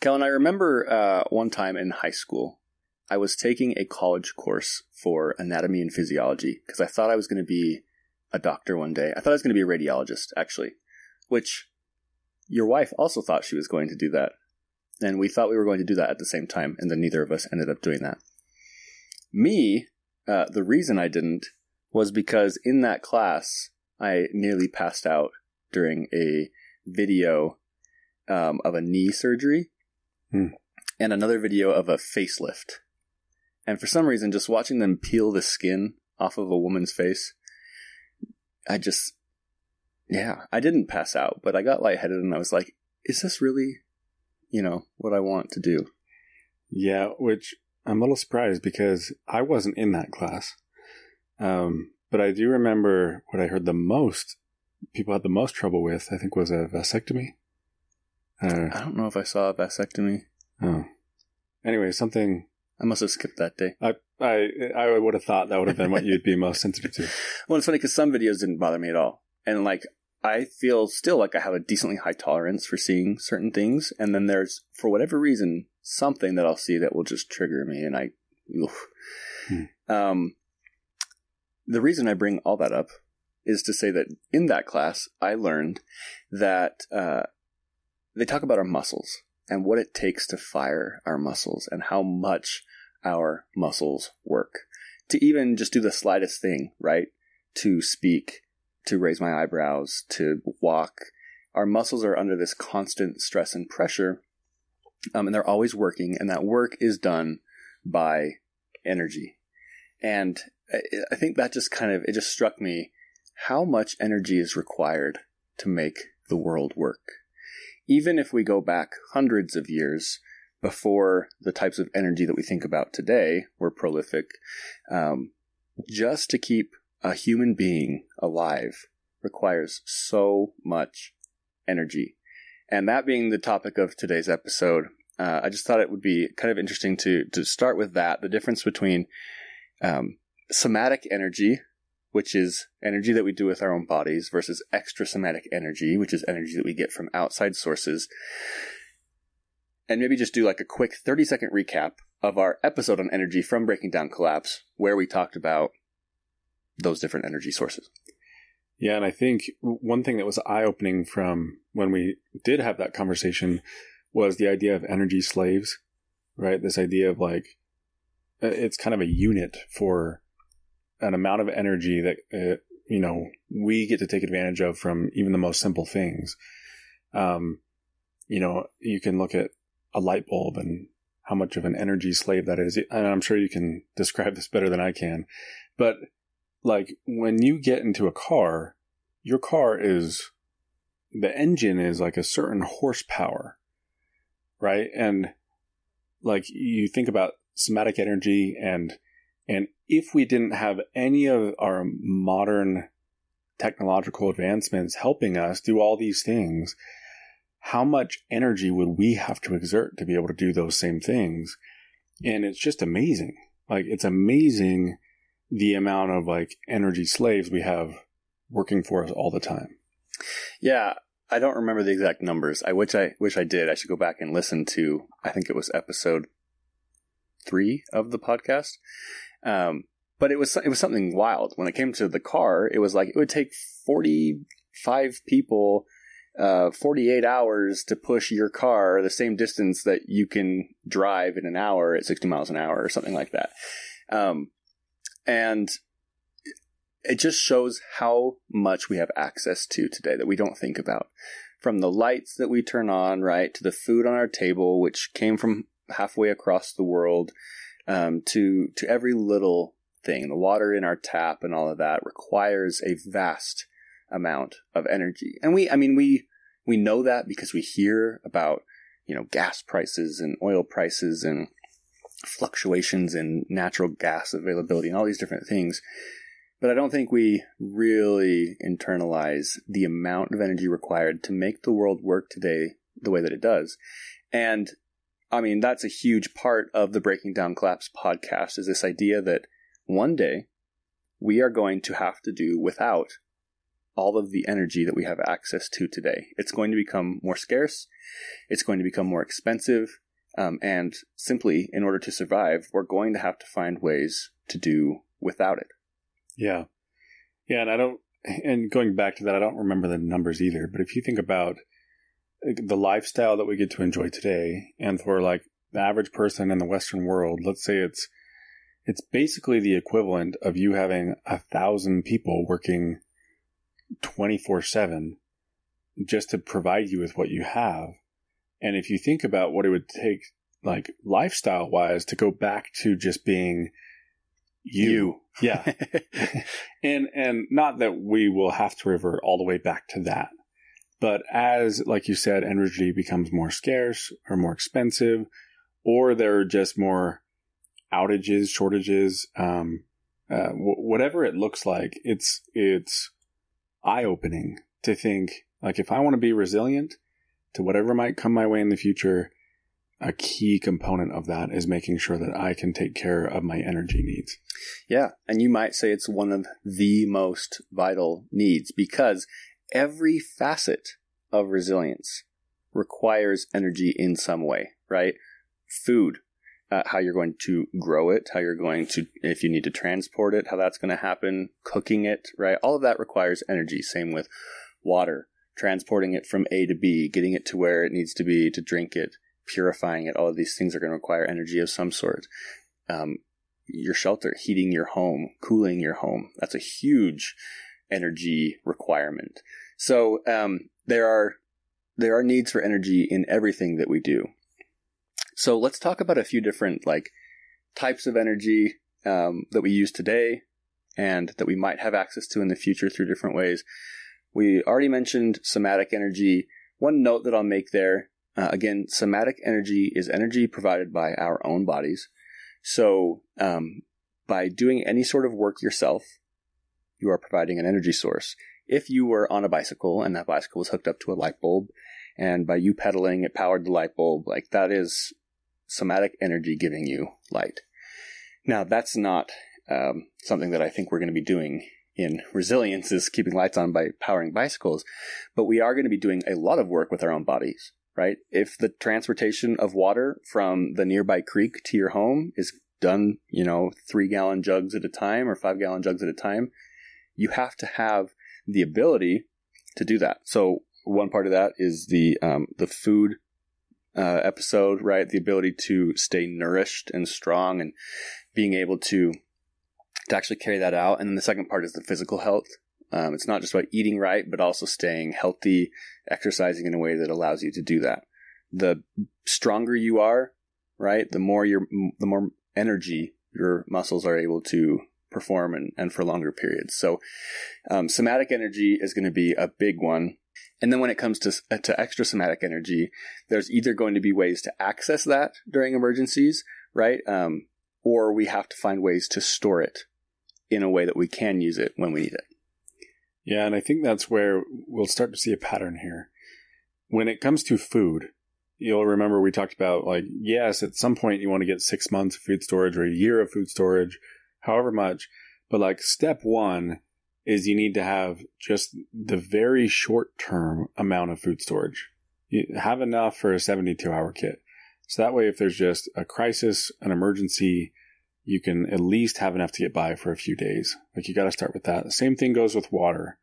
Kellen, I remember uh, one time in high school, I was taking a college course for anatomy and physiology because I thought I was going to be a doctor one day. I thought I was going to be a radiologist, actually, which your wife also thought she was going to do that. And we thought we were going to do that at the same time, and then neither of us ended up doing that. Me, uh, the reason I didn't was because in that class, I nearly passed out during a video um, of a knee surgery Hmm. and another video of a facelift. And for some reason, just watching them peel the skin off of a woman's face, I just, yeah, I didn't pass out, but I got lightheaded and I was like, is this really, you know, what I want to do? Yeah, which I'm a little surprised because I wasn't in that class. Um, but I do remember what I heard the most people had the most trouble with, I think, was a vasectomy. I don't know if I saw a vasectomy. oh. Anyway, something I must have skipped that day. I I I would have thought that would have been what you'd be most sensitive to. Well, it's funny because some videos didn't bother me at all. And like, I feel still like I have a decently high tolerance for seeing certain things. And then there's, for whatever reason, something that I'll see that will just trigger me. And I. Hmm. Um, the reason I bring all that up is to say that in that class, I learned that uh, they talk about our muscles and what it takes to fire our muscles and how much our muscles work. To even just do the slightest thing, right? To speak, to raise my eyebrows, to walk. Our muscles are under this constant stress and pressure, um, and they're always working, and that work is done by energy. And I, I think that just kind of, it just struck me how much energy is required to make the world work. Even if we go back hundreds of years before the types of energy that we think about today were prolific, um, just to keep a human being alive requires so much energy. And that being the topic of today's episode, uh, I just thought it would be kind of interesting to to start with that the difference between um, somatic energy, which is energy that we do with our own bodies, versus extrasomatic energy, which is energy that we get from outside sources. And maybe just do like a quick 30 second recap of our episode on energy from Breaking Down Collapse, where we talked about those different energy sources. Yeah, and I think one thing that was eye opening from when we did have that conversation was the idea of energy slaves, right? This idea of like, uh, it's kind of a unit for an amount of energy that, uh, you know, we get to take advantage of from even the most simple things. Um, you know, you can look at a light bulb and how much of an energy slave that is. And I'm sure you can describe this better than I can. But like when you get into a car, your car is the engine is like a certain horsepower, right? And like you think about somatic energy and and if we didn't have any of our modern technological advancements helping us do all these things, how much energy would we have to exert to be able to do those same things? And it's just amazing. Like it's amazing the amount of like energy slaves we have working for us all the time. Yeah, I don't remember the exact numbers. I wish I wish I did. I should go back and listen to. I think it was episode three of the podcast. Um, but it was it was something wild when it came to the car. It was like it would take forty five people, uh, forty eight hours to push your car the same distance that you can drive in an hour at sixty miles an hour or something like that. Um, and it just shows how much we have access to today that we don't think about. From the lights that we turn on, right, to the food on our table, which came from halfway across the world, um, to to every little thing, the water in our tap and all of that requires a vast amount of energy. And we, I mean, we we know that because we hear about you know gas prices and oil prices and fluctuations in natural gas availability and all these different things. But I don't think we really internalize the amount of energy required to make the world work today the way that it does. And I mean, that's a huge part of the Breaking Down Collapse podcast is this idea that one day we are going to have to do without all of the energy that we have access to today. It's going to become more scarce. It's going to become more expensive. Um, and simply, in order to survive, we're going to have to find ways to do without it. Yeah. Yeah. And I don't, and going back to that, I don't remember the numbers either. But if you think about the lifestyle that we get to enjoy today, and for like the average person in the Western world, let's say it's, it's basically the equivalent of you having a thousand people working 24 7 just to provide you with what you have. And if you think about what it would take, like lifestyle wise, to go back to just being you. You. Yeah. and, and not that we will have to revert all the way back to that. But as, like you said, energy becomes more scarce or more expensive, or there are just more outages, shortages, um, uh, w- whatever it looks like, it's, it's eye opening to think like if I want to be resilient to whatever might come my way in the future, a key component of that is making sure that I can take care of my energy needs. Yeah. And you might say it's one of the most vital needs because every facet of resilience requires energy in some way, right? Food, uh, how you're going to grow it, how you're going to, if you need to transport it, how that's going to happen, cooking it, right? All of that requires energy. Same with water, transporting it from A to B, getting it to where it needs to be to drink it, purifying it. All of these things are going to require energy of some sort. Um, your shelter, heating your home, cooling your home. That's a huge energy requirement. So um, there are there are needs for energy in everything that we do. So let's talk about a few different like types of energy um, that we use today and that we might have access to in the future through different ways. We already mentioned somatic energy. One note that I'll make there uh, again, somatic energy is energy provided by our own bodies. So, um, by doing any sort of work yourself, you are providing an energy source. If you were on a bicycle and that bicycle was hooked up to a light bulb, and by you pedaling, it powered the light bulb, like that is somatic energy giving you light. Now, that's not um, something that I think we're going to be doing in resilience is keeping lights on by powering bicycles, but we are going to be doing a lot of work with our own bodies, right? If the transportation of water from the nearby creek to your home is done, you know, three gallon jugs at a time or five gallon jugs at a time, you have to have the ability to do that. So one part of that is the um, the food uh, episode, right? The ability to stay nourished and strong and being able to to actually carry that out. And then the second part is the physical health. Um, it's not just about eating right, but also staying healthy, exercising in a way that allows you to do that. The stronger you are, right, the more your the more energy your muscles are able to perform and, and for longer periods. So, um, somatic energy is going to be a big one. And then when it comes to, to extrasomatic energy, there's either going to be ways to access that during emergencies, right? Um, or we have to find ways to store it in a way that we can use it when we need it. Yeah, and I think that's where we'll start to see a pattern here. When it comes to food, you'll remember we talked about like, yes, at some point you want to get six months of food storage or a year of food storage, however much. But like step one is you need to have just the very short term amount of food storage. You have enough for a 72 hour kit. So that way, if there's just a crisis, an emergency, you can at least have enough to get by for a few days. Like you got to start with that. Same thing goes with water.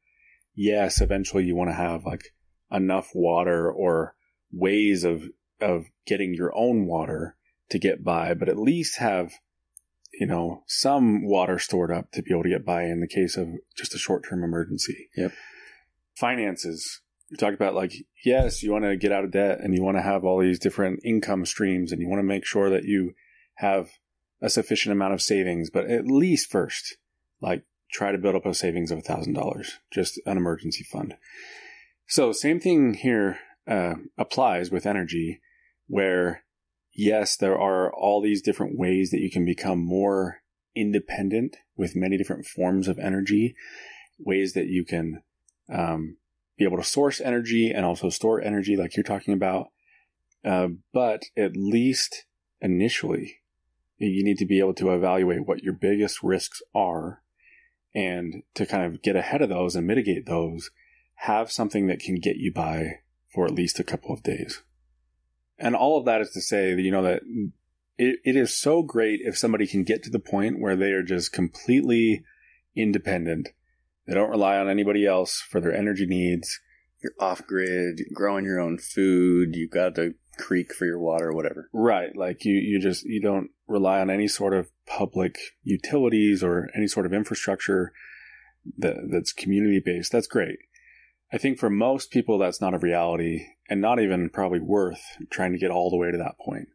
Yes, eventually you want to have like enough water or ways of of getting your own water to get by, but at least have you know some water stored up to be able to get by in the case of just a short term emergency. Yep. Finances. We talked about like yes, you want to get out of debt and you want to have all these different income streams and you want to make sure that you have a sufficient amount of savings, but at least first, like try to build up a savings of a thousand dollars, just an emergency fund. So same thing here uh, applies with energy, where yes, there are all these different ways that you can become more independent with many different forms of energy, ways that you can um, be able to source energy and also store energy, like you're talking about. Uh, but at least initially, you need to be able to evaluate what your biggest risks are and to kind of get ahead of those and mitigate those, have something that can get you by for at least a couple of days. And all of that is to say that, you know, that it, it is so great if somebody can get to the point where they are just completely independent. They don't rely on anybody else for their energy needs. You're off grid, growing your own food, you've got the creek for your water, whatever. Right. Like you, you just, you don't rely on any sort of public utilities or any sort of infrastructure that, that's community based. That's great. I think for most people, that's not a reality and not even probably worth trying to get all the way to that point.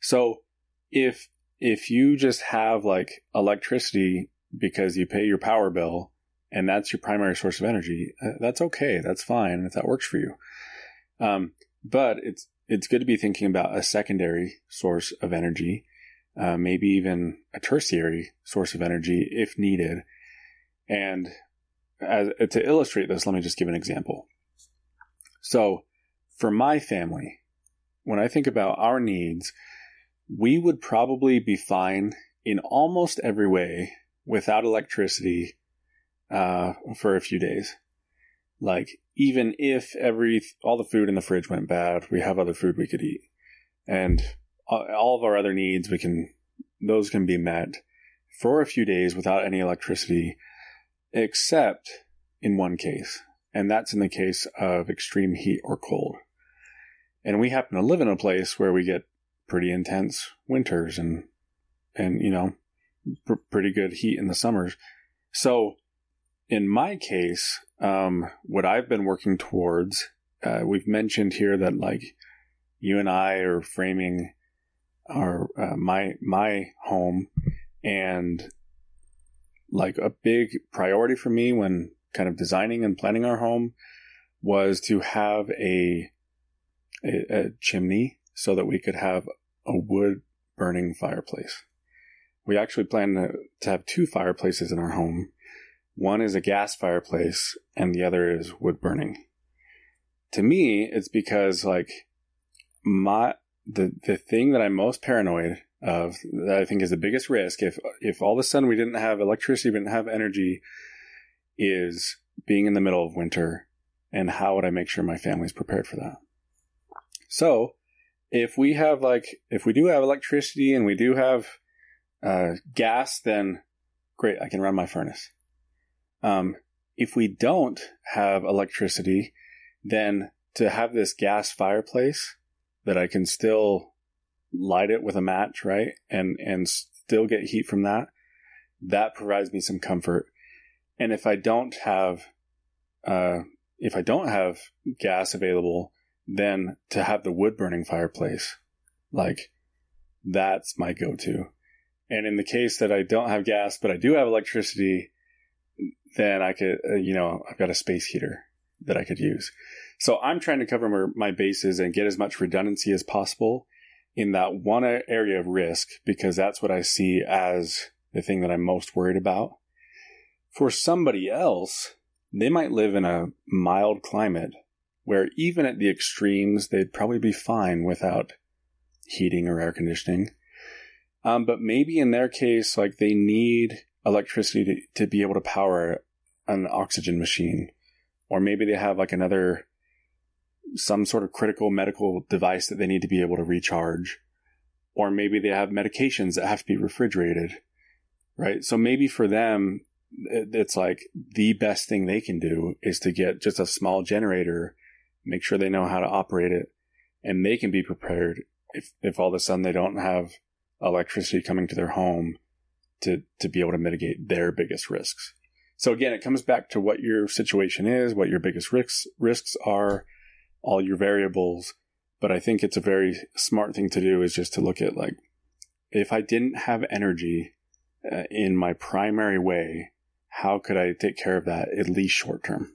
So if, if you just have like electricity because you pay your power bill and that's your primary source of energy, uh, that's okay. That's fine if that works for you. Um, but it's it's good to be thinking about a secondary source of energy, uh, maybe even a tertiary source of energy if needed. And as, to illustrate this, let me just give an example. So, for my family, when I think about our needs, we would probably be fine in almost every way without electricity uh, for a few days. Like even if every all the food in the fridge went bad, we have other food we could eat, and all of our other needs we can those can be met for a few days without any electricity, except in one case, and that's in the case of extreme heat or cold. And we happen to live in a place where we get pretty intense winters and and you know pr- pretty good heat in the summers. So in my case, um, what I've been working towards, uh, we've mentioned here that like you and I are framing our uh, my my home, and like a big priority for me when kind of designing and planning our home was to have a, a, a chimney so that we could have a wood burning fireplace. We actually plan to, to have two fireplaces in our home one is a gas fireplace and the other is wood burning. To me, it's because like my the the thing that I'm most paranoid of that I think is the biggest risk if if all of a sudden we didn't have electricity, we didn't have energy, is being in the middle of winter and how would I make sure my family's prepared for that? So if we have like if we do have electricity and we do have uh, gas, then great, I can run my furnace. Um, if we don't have electricity, then to have this gas fireplace that I can still light it with a match, right? And and still get heat from that. That provides me some comfort. And if I don't have uh if I don't have gas available, then to have the wood burning fireplace, like that's my go-to. And in the case that I don't have gas, but I do have electricity, then I could, uh, you know, I've got a space heater that I could use. So I'm trying to cover my bases and get as much redundancy as possible in that one area of risk because that's what I see as the thing that I'm most worried about. For somebody else, they might live in a mild climate where even at the extremes, they'd probably be fine without heating or air conditioning. Um, but maybe in their case, like they need electricity to, to be able to power an oxygen machine, or maybe they have like another, some sort of critical medical device that they need to be able to recharge, or maybe they have medications that have to be refrigerated, right? So maybe for them, it's like the best thing they can do is to get just a small generator, make sure they know how to operate it, and they can be prepared if, if all of a sudden they don't have electricity coming to their home to, to be able to mitigate their biggest risks. So again, it comes back to what your situation is, what your biggest risks, risks are, all your variables. But I think it's a very smart thing to do is just to look at like, if I didn't have energy uh, in my primary way, how could I take care of that at least short term?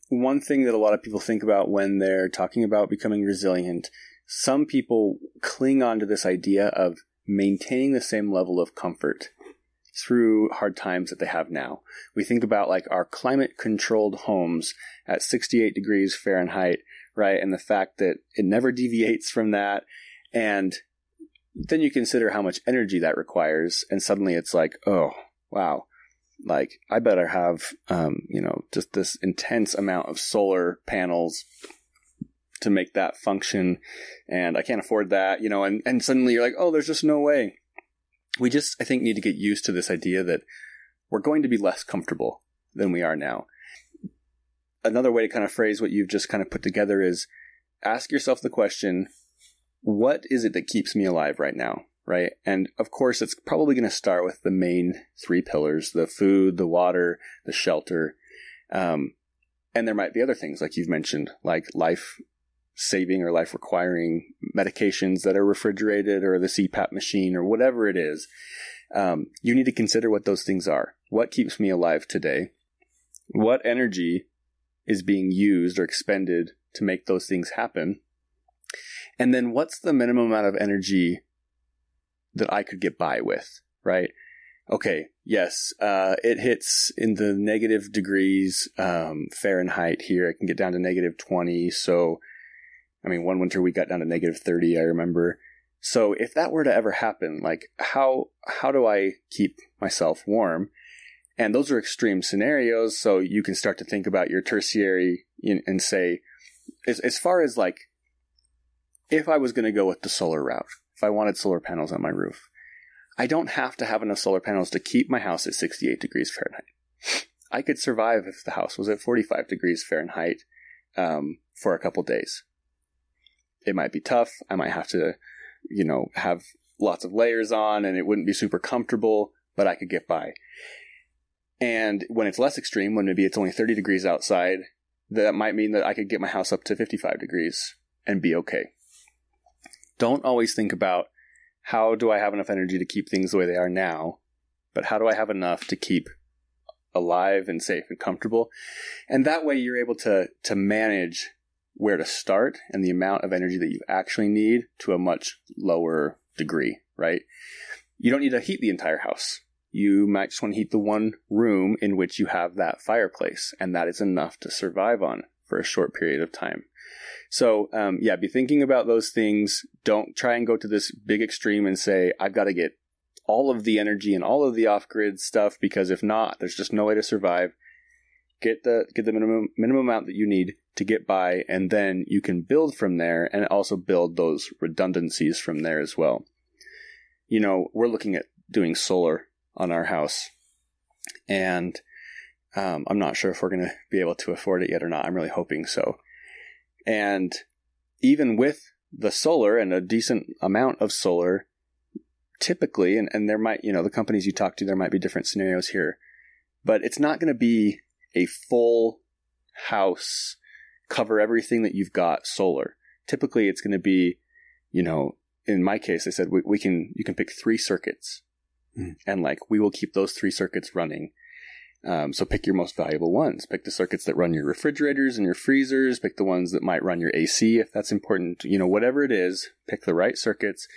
one thing that a lot of people think about when they're talking about becoming resilient, some people cling on to this idea of maintaining the same level of comfort through hard times that they have now. We think about like our climate controlled homes at 68 degrees Fahrenheit, right? And the fact that it never deviates from that. And then you consider how much energy that requires. And suddenly it's like, oh, wow like I better have um, you know just this intense amount of solar panels to make that function and I can't afford that, you know, and, and suddenly you're like, oh, there's just no way. We just, I think, need to get used to this idea that we're going to be less comfortable than we are now. Another way to kind of phrase what you've just kind of put together is ask yourself the question, what is it that keeps me alive right now? Right? And of course, it's probably going to start with the main three pillars the food, the water, the shelter. Um, and there might be other things, like you've mentioned, like life saving or life requiring medications that are refrigerated or the CPAP machine or whatever it is. Um, you need to consider what those things are. What keeps me alive today? What energy is being used or expended to make those things happen? And then what's the minimum amount of energy that I could get by with, right? Okay, yes, uh, it hits in the negative degrees um, Fahrenheit here. It can get down to negative 20. So, I mean, one winter we got down to negative 30, I remember. So if that were to ever happen, like how how do I keep myself warm? And those are extreme scenarios. So you can start to think about your tertiary and say, as, as far as like, if I was going to go with the solar route, if I wanted solar panels on my roof. I don't have to have enough solar panels to keep my house at 68 degrees Fahrenheit. I could survive if the house was at 45 degrees Fahrenheit um, for a couple days. It might be tough. I might have to, you know, have lots of layers on and it wouldn't be super comfortable, but I could get by. And when it's less extreme, when maybe it's only 30 degrees outside, that might mean that I could get my house up to 55 degrees and be okay. Don't always think about how do I have enough energy to keep things the way they are now, but how do I have enough to keep alive and safe and comfortable? And that way you're able to, to manage where to start and the amount of energy that you actually need to a much lower degree, right? You don't need to heat the entire house. You might just want to heat the one room in which you have that fireplace, and that is enough to survive on for a short period of time. So, um, yeah, be thinking about those things. Don't try and go to this big extreme and say, I've got to get all of the energy and all of the off grid stuff because if not, there's just no way to survive. Get the get the minimum minimum amount that you need to get by, and then you can build from there and also build those redundancies from there as well. You know, we're looking at doing solar on our house, and um, I'm not sure if we're going to be able to afford it yet or not. I'm really hoping so. And even with the solar and a decent amount of solar, typically, and, and there might, you know, the companies you talk to, there might be different scenarios here, but it's not going to be a full house cover everything that you've got solar. Typically, it's going to be, you know, in my case, I said we, we can you can pick three circuits, mm. and like we will keep those three circuits running. Um, so pick your most valuable ones. Pick the circuits that run your refrigerators and your freezers. Pick the ones that might run your AC if that's important. You know, whatever it is, pick the right circuits,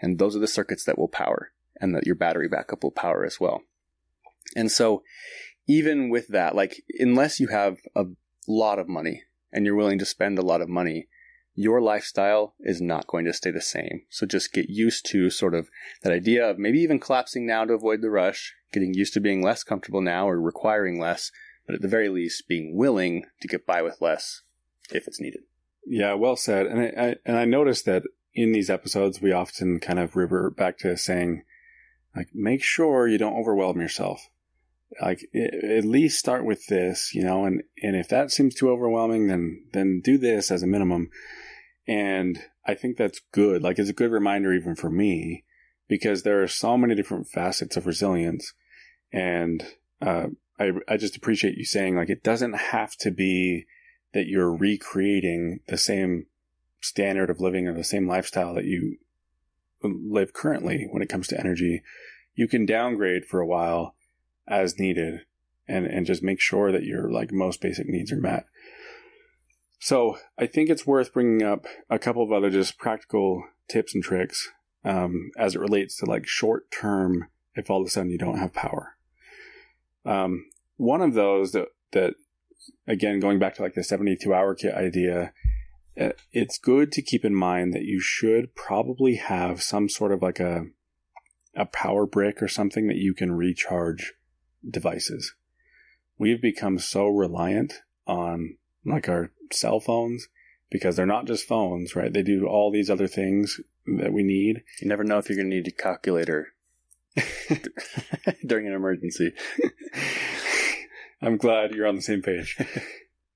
and those are the circuits that will power, and that your battery backup will power as well. And so, even with that, like unless you have a lot of money, and you're willing to spend a lot of money, your lifestyle is not going to stay the same. So just get used to sort of that idea of maybe even collapsing now to avoid the rush, getting used to being less comfortable now or requiring less, but at the very least being willing to get by with less if it's needed. Yeah, well said. And I, I and I noticed that in these episodes we often kind of revert back to saying like make sure you don't overwhelm yourself like at least start with this, you know, and and if that seems too overwhelming, then then do this as a minimum. And I think that's good. Like it's a good reminder even for me because there are so many different facets of resilience, and uh, I I just appreciate you saying like it doesn't have to be that you're recreating the same standard of living or the same lifestyle that you live currently when it comes to energy. You can downgrade for a while as needed and, and just make sure that your like most basic needs are met. So I think it's worth bringing up a couple of other just practical tips and tricks um, as it relates to like short term if all of a sudden you don't have power. Um, one of those that that again going back to like the 72 hour kit idea uh, it's good to keep in mind that you should probably have some sort of like a a power brick or something that you can recharge devices. We've become so reliant on like our cell phones because they're not just phones, right? They do all these other things that we need. You never know if you're going to need a calculator during an emergency. I'm glad you're on the same page.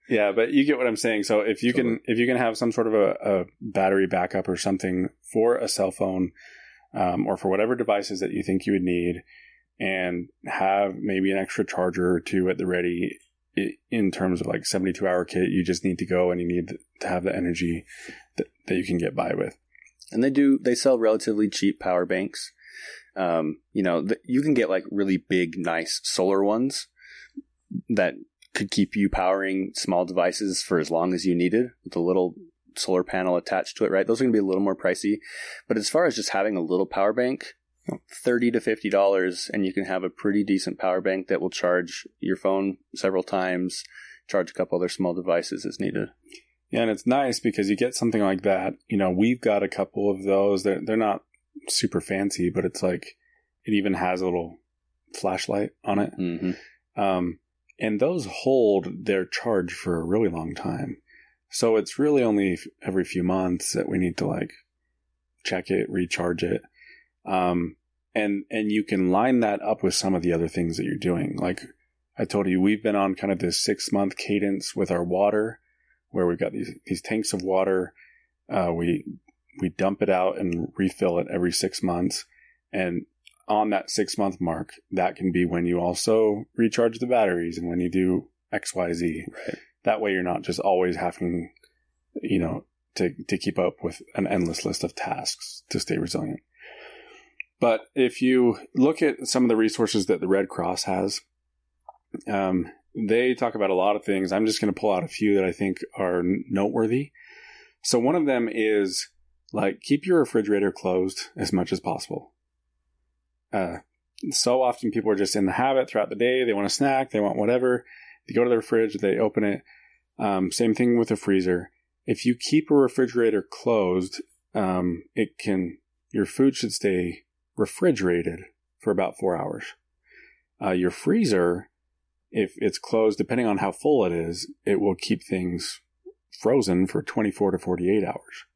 yeah, but you get what I'm saying. So if you totally. can, if you can have some sort of a, a battery backup or something for a cell phone, um, or for whatever devices that you think you would need, and have maybe an extra charger or two at the ready in terms of like 72 hour kit you just need to go and you need to have the energy that, that you can get by with. And they do they sell relatively cheap power banks. Um, you know the, you can get like really big nice solar ones that could keep you powering small devices for as long as you needed with a little solar panel attached to it right? Those are going to be a little more pricey. But as far as just having a little power bank 30 to 50 dollars and you can have a pretty decent power bank that will charge your phone several times charge a couple other small devices as needed. Yeah and it's nice because you get something like that. You know we've got a couple of those. They're, they're not super fancy but it's like it even has a little flashlight on it. Mm-hmm. um, and those hold their charge for a really long time. So it's really only every few months that we need to like check it recharge it. Um, and and you can line that up with some of the other things that you're doing. Like I told you, we've been on kind of this six month cadence with our water, where we've got these these tanks of water. Uh, we we dump it out and refill it every six months, and on that six month mark, that can be when you also recharge the batteries and when you do XYZ. Right. That way you're not just always having, you know, to, to keep up with an endless list of tasks to stay resilient. But if you look at some of the resources that the Red Cross has, um, they talk about a lot of things. I'm just going to pull out a few that I think are noteworthy. So one of them is like keep your refrigerator closed as much as possible. Uh, so often people are just in the habit throughout the day. They want a snack, they want whatever. They go to their fridge, they open it. Um, same thing with a freezer. If you keep a refrigerator closed, um, it can your food should stay refrigerated for about four hours. Uh, your freezer, if it's closed, depending on how full it is, it will keep things frozen for 24 to 48 hours.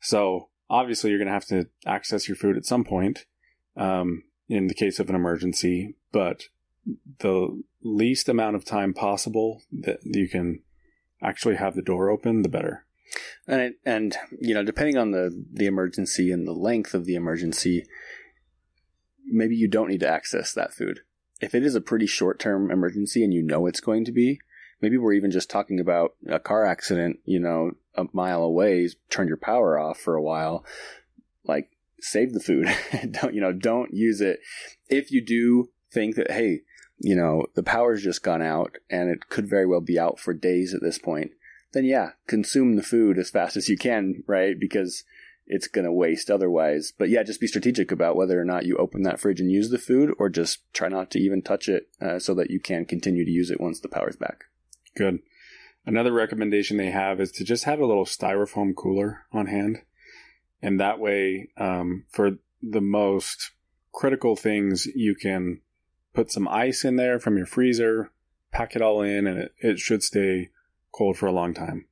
So obviously, you're going to have to access your food at some point um, in the case of an emergency, but the least amount of time possible that you can actually have the door open, the better. And it, and you know, depending on the the emergency and the length of the emergency, maybe you don't need to access that food. If it is a pretty short term emergency and you know it's going to be, maybe we're even just talking about a car accident, you know, a mile away, turn your power off for a while. Like save the food. don't you know, don't use it if you do think that hey, you know, the power's just gone out and it could very well be out for days at this point then yeah, consume the food as fast as you can, right? Because it's going to waste otherwise. But yeah, just be strategic about whether or not you open that fridge and use the food or just try not to even touch it uh, so that you can continue to use it once the power's back. Good. Another recommendation they have is to just have a little styrofoam cooler on hand. And that way, um, for the most critical things, you can put some ice in there from your freezer, pack it all in, and it, it should stay cold for a long time.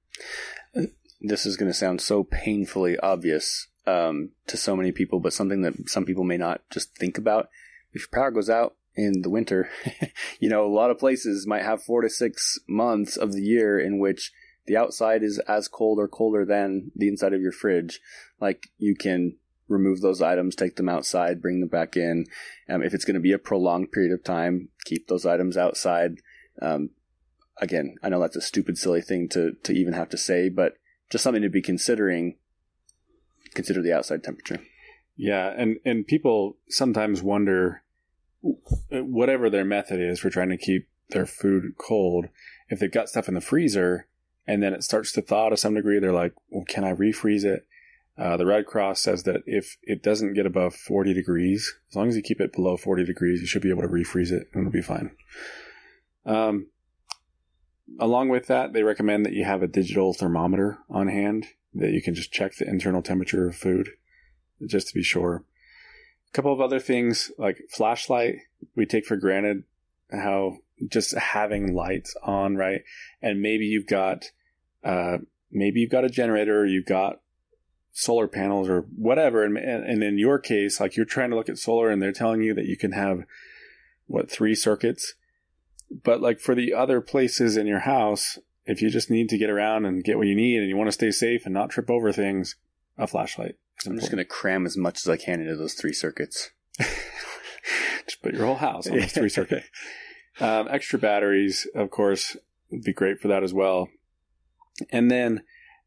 This is going to sound so painfully obvious um, to so many people, but something that some people may not just think about. If your power goes out in the winter, you know, a lot of places might have four to six months of the year in which the outside is as cold or colder than the inside of your fridge. Like you can remove those items, take them outside, bring them back in. Um, if it's going to be a prolonged period of time, keep those items outside. Um, again, I know that's a stupid, silly thing to, to even have to say, but just something to be considering. Consider the outside temperature. Yeah, and and people sometimes wonder, whatever their method is for trying to keep their food cold, if they've got stuff in the freezer and then it starts to thaw to some degree, they're like, well, can I refreeze it? Uh, the Red Cross says that if it doesn't get above 40 degrees, as long as you keep it below 40 degrees, you should be able to refreeze it and it'll be fine. Um, along with that, they recommend that you have a digital thermometer on hand that you can just check the internal temperature of food just to be sure. A couple of other things like flashlight, we take for granted how just having lights on, right? And maybe you've got, uh, maybe you've got a generator, you've got solar panels or whatever. And, and in your case, like you're trying to look at solar and they're telling you that you can have what, three circuits but like for the other places in your house, if you just need to get around and get what you need and you want to stay safe and not trip over things, a flashlight. I'm just going to cram as much as I can into those three circuits. just put your whole house on those three circuits. Um, extra batteries, of course, would be great for that as well. And then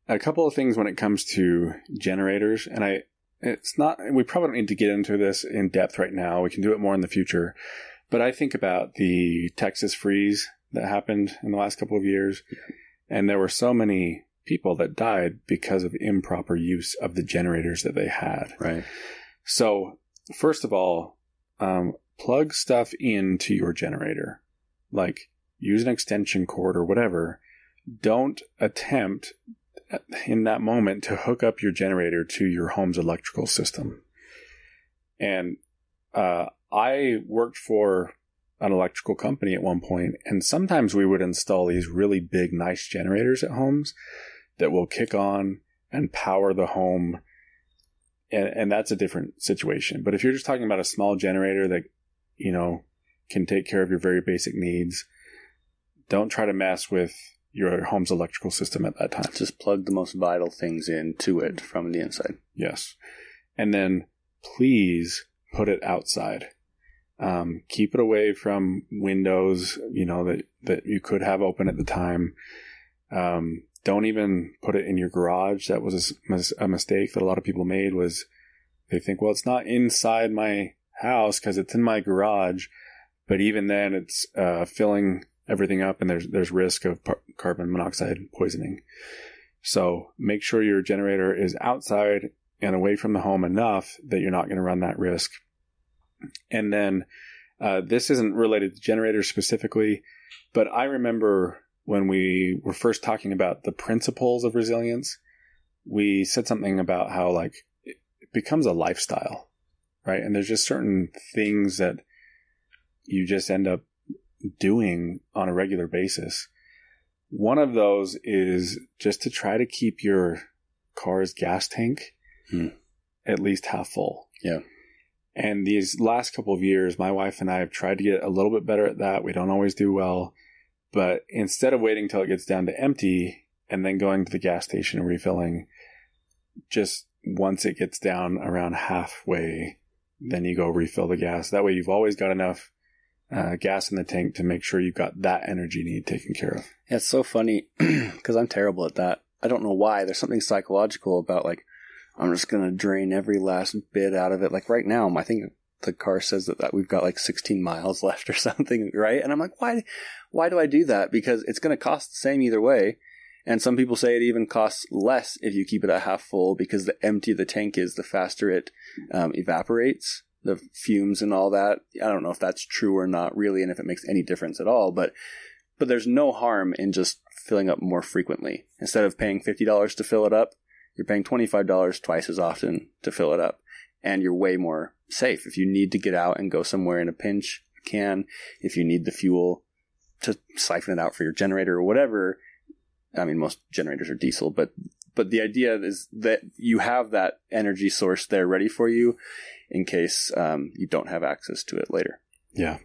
a couple of things when it comes to generators, and I, it's not, we probably don't need to get into this in depth right now. We can do it more in the future. But I think about the Texas freeze that happened in the last couple of years, and there were so many people that died because of improper use of the generators that they had. Right. So, first of all, um, plug stuff into your generator, like use an extension cord or whatever. Don't attempt in that moment to hook up your generator to your home's electrical system. And uh, I worked for an electrical company at one point, and sometimes we would install these really big, nice generators at homes that will kick on and power the home. And, and that's a different situation. But if you're just talking about a small generator that, you know, can take care of your very basic needs, don't try to mess with your home's electrical system at that time. Just plug the most vital things into it from the inside. Yes. And then please put it outside. Um, keep it away from windows, you know, that, that you could have open at the time. Um, don't even put it in your garage. That was a, a mistake that a lot of people made was they think, well, it's not inside my house because it's in my garage. But even then it's, uh, filling everything up and there's, there's risk of par- carbon monoxide poisoning. So make sure your generator is outside and away from the home enough that you're not going to run that risk. And then uh, this isn't related to generators specifically, but I remember when we were first talking about the principles of resilience, we said something about how like it becomes a lifestyle, right? And there's just certain things that you just end up doing on a regular basis. One of those is just to try to keep your car's gas tank Hmm. at least half full. Yeah. And these last couple of years, my wife and I have tried to get a little bit better at that. We don't always do well. But instead of waiting till it gets down to empty and then going to the gas station and refilling, just once it gets down around halfway, then you go refill the gas. That way you've always got enough uh, gas in the tank to make sure you've got that energy need taken care of. Yeah, it's so funny because I'm terrible at that. I don't know why. There's something psychological about like, I'm just to drain every last bit out of it. Like right now, I think the car says that, that we've got like 16 miles left or something, right? And I'm like, why, why do I do that? Because it's to cost the same either way. And some people say it even costs less if you keep it at half full because the emptier the tank is, the faster it um, evaporates, the fumes and all that. I don't know if that's true or not really, and if it makes any difference at all. But but there's no harm in just filling up more frequently. Instead of paying fifty dollars to fill it up, you're paying twenty five dollars twice as often to fill it up, and you're way more safe. If you need to get out and go somewhere in a pinch, you can. If you need the fuel to siphon it out for your generator or whatever, I mean, most generators are diesel, but but the idea is that you have that energy source there ready for you in case um, you don't have access to it later. Yeah.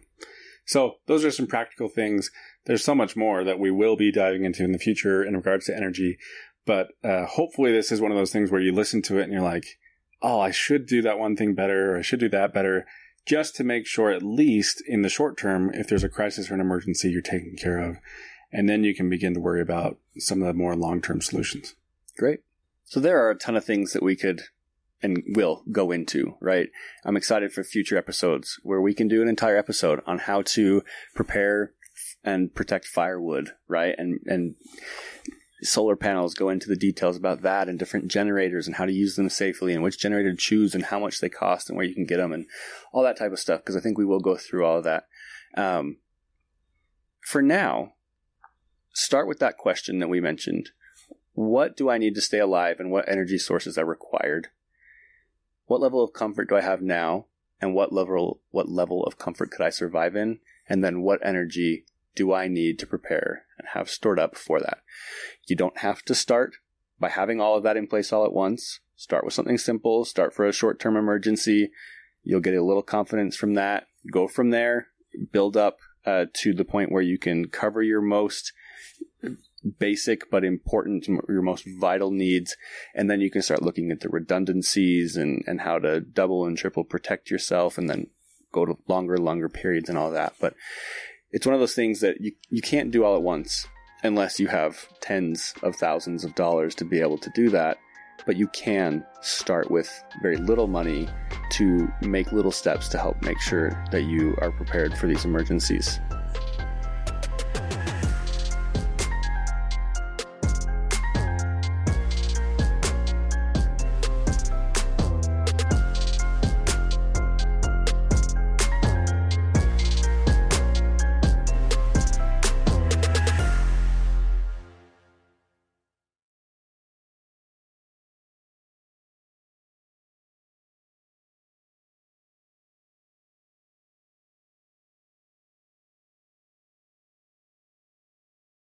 So those are some practical things. There's so much more that we will be diving into in the future in regards to energy. But uh, hopefully, this is one of those things where you listen to it and you're like, oh, I should do that one thing better, or I should do that better, just to make sure, at least in the short term, if there's a crisis or an emergency, you're taken care of. And then you can begin to worry about some of the more long term solutions. Great. So there are a ton of things that we could and will go into, right? I'm excited for future episodes where we can do an entire episode on how to prepare and protect firewood, right? And and solar panels go into the details about that and different generators and how to use them safely and which generator to choose and how much they cost and where you can get them and all that type of stuff because I think we will go through all of that. Um, for now, start with that question that we mentioned. What do I need to stay alive and what energy sources are required? What level of comfort do I have now and what level what level of comfort could I survive in? And then what energy do I need to prepare and have stored up for that? You don't have to start by having all of that in place all at once. Start with something simple, start for a short term emergency. You'll get a little confidence from that. Go from there, build up uh, to the point where you can cover your most basic but important, your most vital needs. And then you can start looking at the redundancies and, and how to double and triple protect yourself and then go to longer, longer periods and all that. But it's one of those things that you, you can't do all at once unless you have tens of thousands of dollars to be able to do that. But you can start with very little money to make little steps to help make sure that you are prepared for these emergencies.